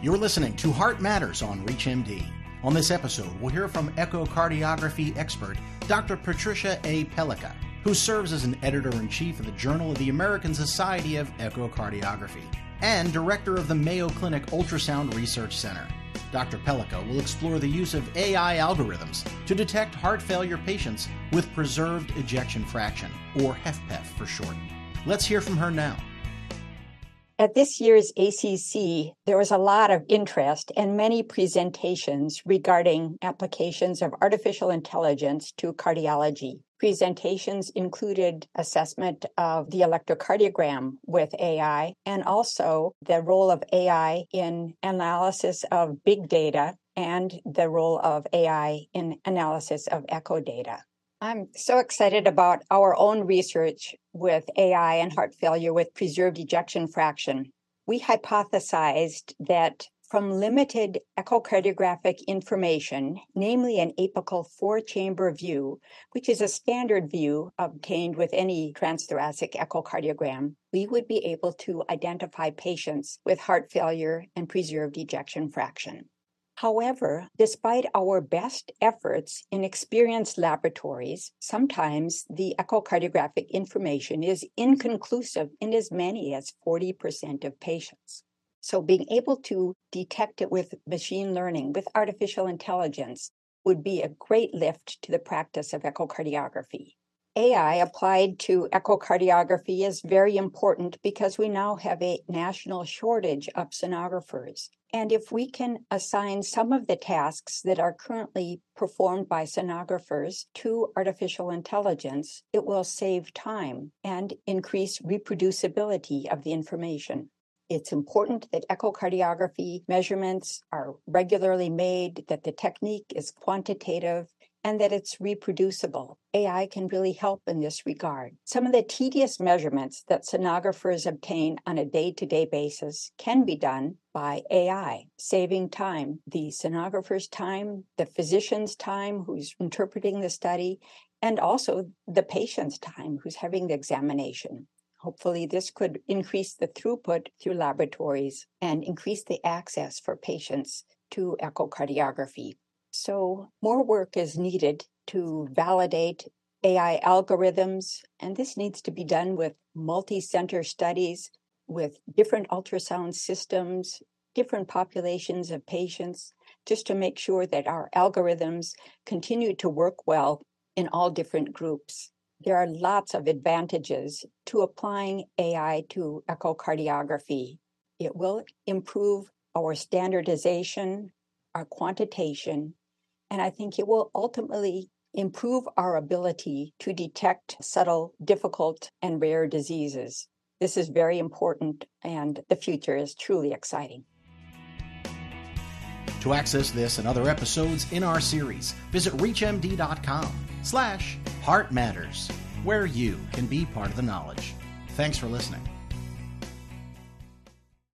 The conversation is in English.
You're listening to Heart Matters on ReachMD. On this episode, we'll hear from echocardiography expert Dr. Patricia A. Pellikka, who serves as an editor in chief of the Journal of the American Society of Echocardiography and director of the Mayo Clinic Ultrasound Research Center. Dr. Pellikka will explore the use of AI algorithms to detect heart failure patients with preserved ejection fraction, or HFpEF for short. Let's hear from her now. At this year's ACC, there was a lot of interest and many presentations regarding applications of artificial intelligence to cardiology. Presentations included assessment of the electrocardiogram with AI and also the role of AI in analysis of big data and the role of AI in analysis of echo data. I'm so excited about our own research with AI and heart failure with preserved ejection fraction. We hypothesized that from limited echocardiographic information, namely an apical four chamber view, which is a standard view obtained with any transthoracic echocardiogram, we would be able to identify patients with heart failure and preserved ejection fraction. However, despite our best efforts in experienced laboratories, sometimes the echocardiographic information is inconclusive in as many as 40% of patients. So, being able to detect it with machine learning, with artificial intelligence, would be a great lift to the practice of echocardiography. AI applied to echocardiography is very important because we now have a national shortage of sonographers. And if we can assign some of the tasks that are currently performed by sonographers to artificial intelligence, it will save time and increase reproducibility of the information. It's important that echocardiography measurements are regularly made, that the technique is quantitative, and that it's reproducible. AI can really help in this regard. Some of the tedious measurements that sonographers obtain on a day to day basis can be done by AI, saving time the sonographer's time, the physician's time who's interpreting the study, and also the patient's time who's having the examination. Hopefully, this could increase the throughput through laboratories and increase the access for patients to echocardiography. So, more work is needed to validate AI algorithms, and this needs to be done with multi center studies with different ultrasound systems, different populations of patients, just to make sure that our algorithms continue to work well in all different groups. There are lots of advantages to applying AI to echocardiography. It will improve our standardization, our quantitation, and I think it will ultimately improve our ability to detect subtle, difficult, and rare diseases. This is very important, and the future is truly exciting. To access this and other episodes in our series, visit reachmd.com slash heart matters, where you can be part of the knowledge. Thanks for listening.